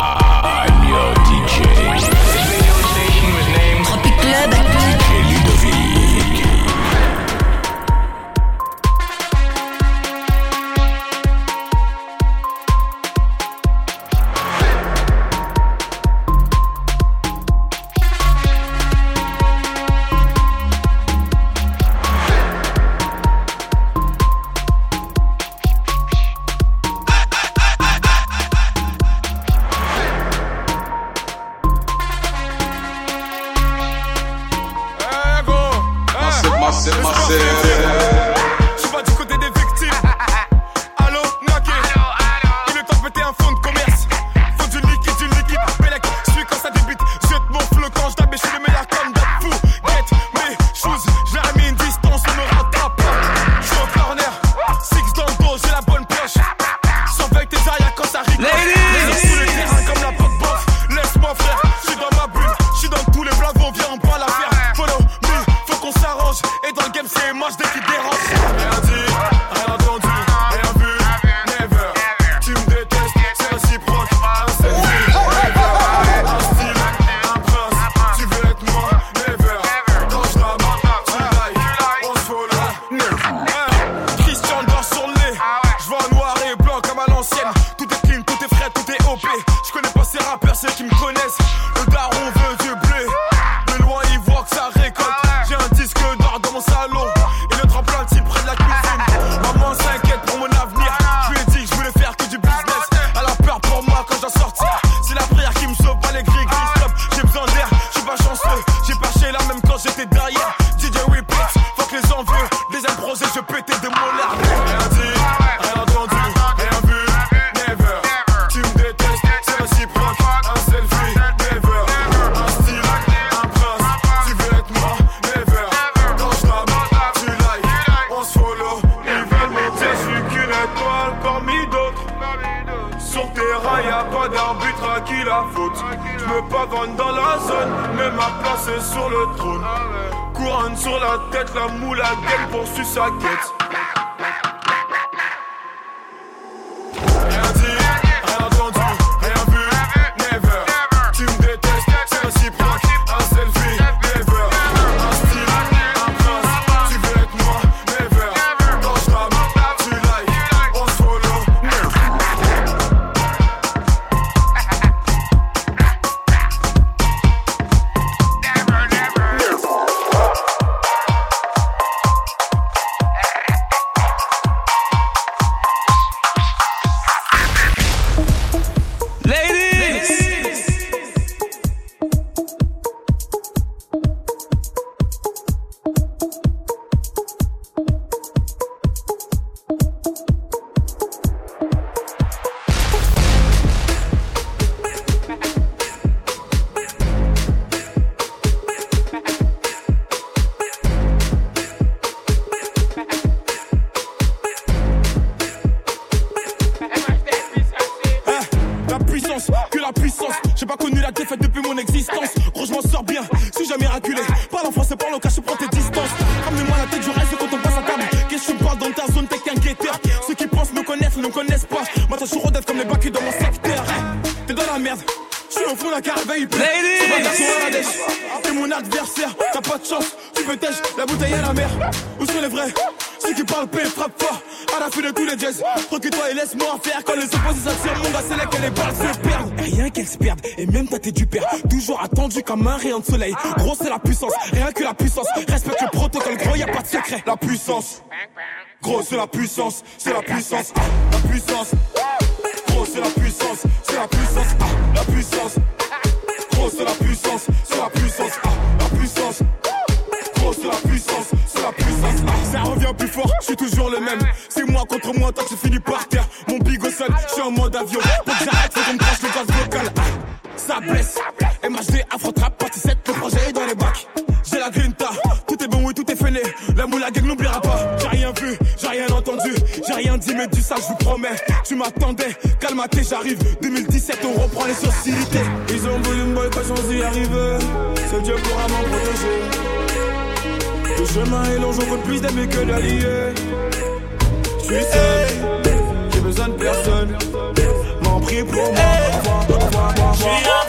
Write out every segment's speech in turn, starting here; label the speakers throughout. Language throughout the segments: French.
Speaker 1: Ah. Salon. Dans la zone, mais ma place est sur le trône. Couronne sur la tête, la moule à gueule poursuit sa quête. Les bacs dans mon secteur. T'es dans la merde. Je suis au fond la caravane, il pleut. T'es mon adversaire, t'as pas de chance. Tu peux tèche, la bouteille à la mer. Où sont les vrais? Ceux qui parlent paix, frappe fort. À la fin de tous les jazz. Recule-toi et laisse-moi faire. Quand les opposés s'attirent, mon gars, c'est là que les balles se perdent. Rien qu'elles se perdent. Et même t'es du père. Toujours attendu comme un rayon de soleil. Gros, c'est la puissance. Rien que la puissance. Respecte le protocole, gros, y a pas de secret. La puissance. Gros, c'est la puissance. C'est la puissance. La puissance. C'est la puissance. C'est la puissance. Ah, la puissance. Gros, c'est la puissance. C'est la puissance. Ah, la puissance. Gros, c'est la puissance, c'est la puissance. Ah, ça revient plus fort, je suis toujours le même. C'est moi contre moi, tant que tu finis par terre. Mon big au sol, je suis en mode avion. Pour que j'arrête, faut qu'on me crache le gaz vocal. Ah, ça blesse. MHD, Afro Trap, partie 7, j'ai rien dit, mais du ça, je vous promets. Tu m'attendais, calmaté, j'arrive. 2017, on reprend les sociétés. Ils ont voulu me boy, pas chance d'y arriver. Seul Dieu pourra m'en protéger. Le chemin est long, j'en veux plus d'amis que d'alliés. Je suis seul, j'ai besoin de personne. M'en prie pour moi.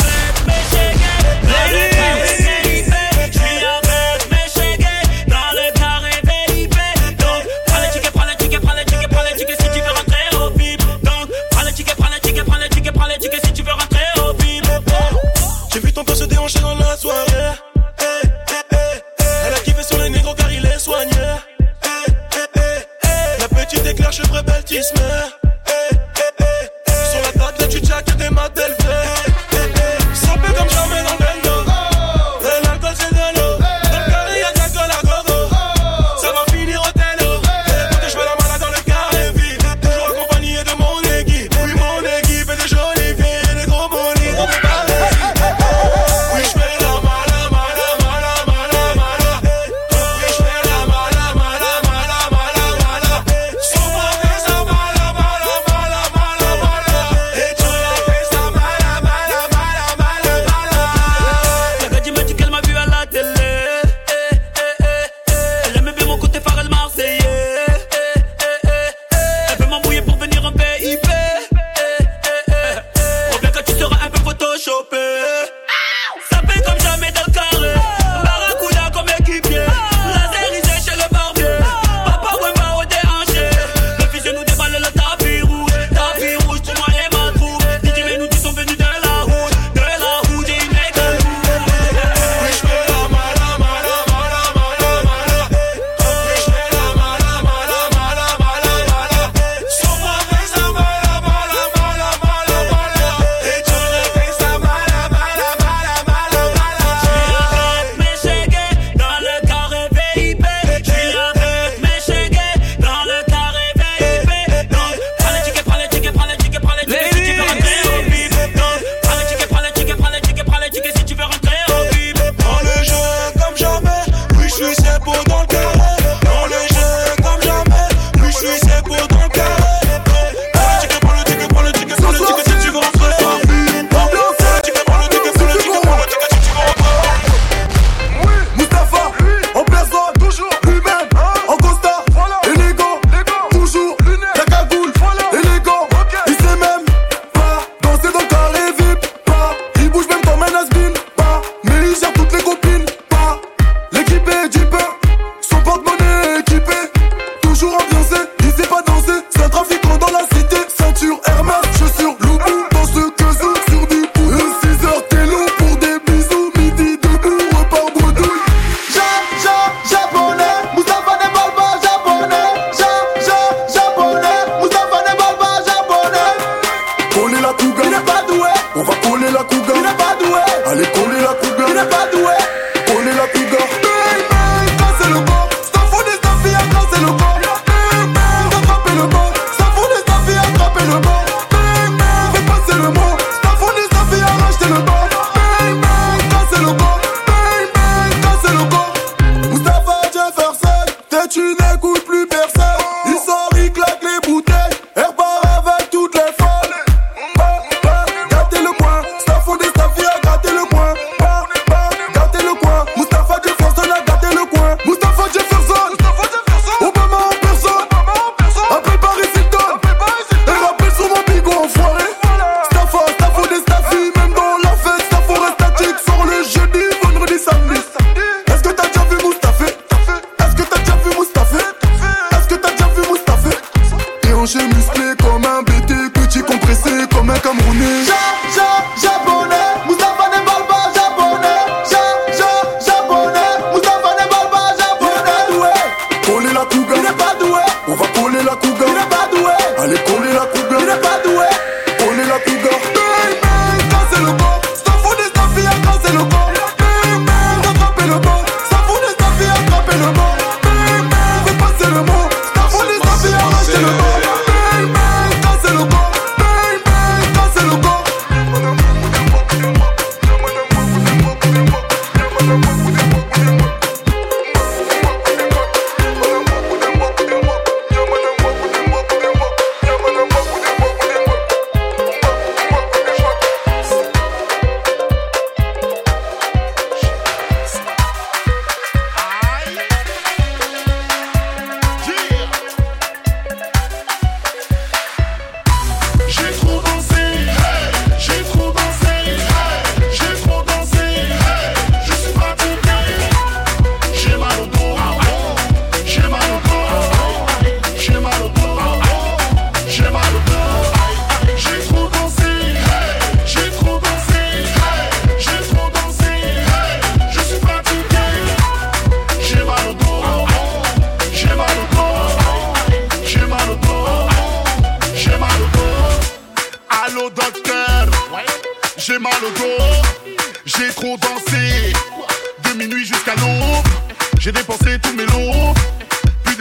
Speaker 1: qu'on
Speaker 2: peut se déhancher dans la soirée. Eh, eh, eh, Elle a kiffé sur les négros car il est soigné. La petite éclair, chevre belle.
Speaker 3: journée.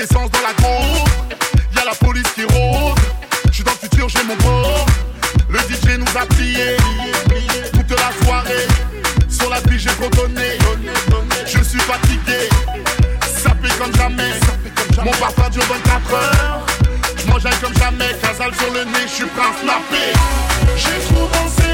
Speaker 3: Plus
Speaker 4: d'essence dans la groupe, y'a la police qui rôde. J'suis dans le futur, j'ai mon beau. Le DJ nous a plié toute la soirée. Sur la pige, j'ai trop donné. Je suis fatigué, sapé comme jamais. Mon parfum dure 24 heures. J'mange comme jamais, casal sur le nez, j'suis prêt à. J'ai trop dansé,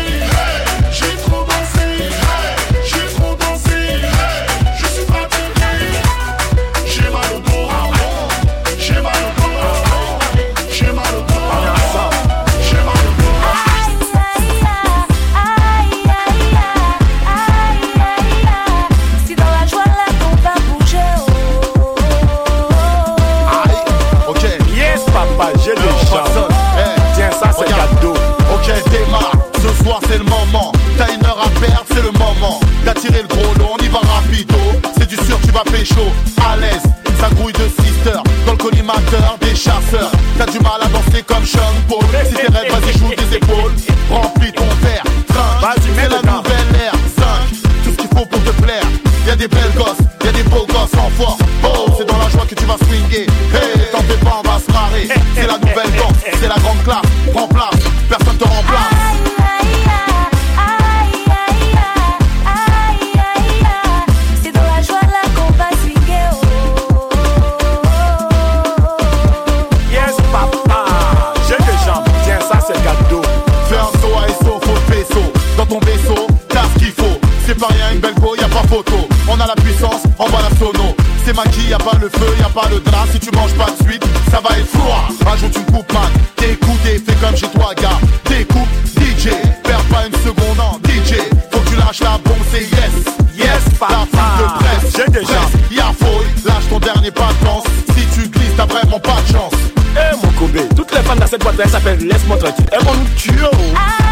Speaker 3: On a la puissance, on va la sono. C'est maquis, y a pas le feu, y a pas le drap. Si tu manges pas de suite, ça va être froid. Rajoute une coupe, man. T'écoutes et fais comme chez toi, gars. Découpe, DJ. Perds pas une seconde en DJ. Faut que tu lâches la bombe, c'est yes.
Speaker 5: Yes, papa.
Speaker 3: La foule de presse.
Speaker 5: J'ai jambes.
Speaker 3: Y'a fouille, lâche ton dernier pas de chance. Si tu glisses, t'as vraiment pas de chance.
Speaker 5: Eh, mon Kobe, toutes les femmes dans cette boîte, elles s'appellent Laisse-moi tranquille. Elles vont nous tuer. oh.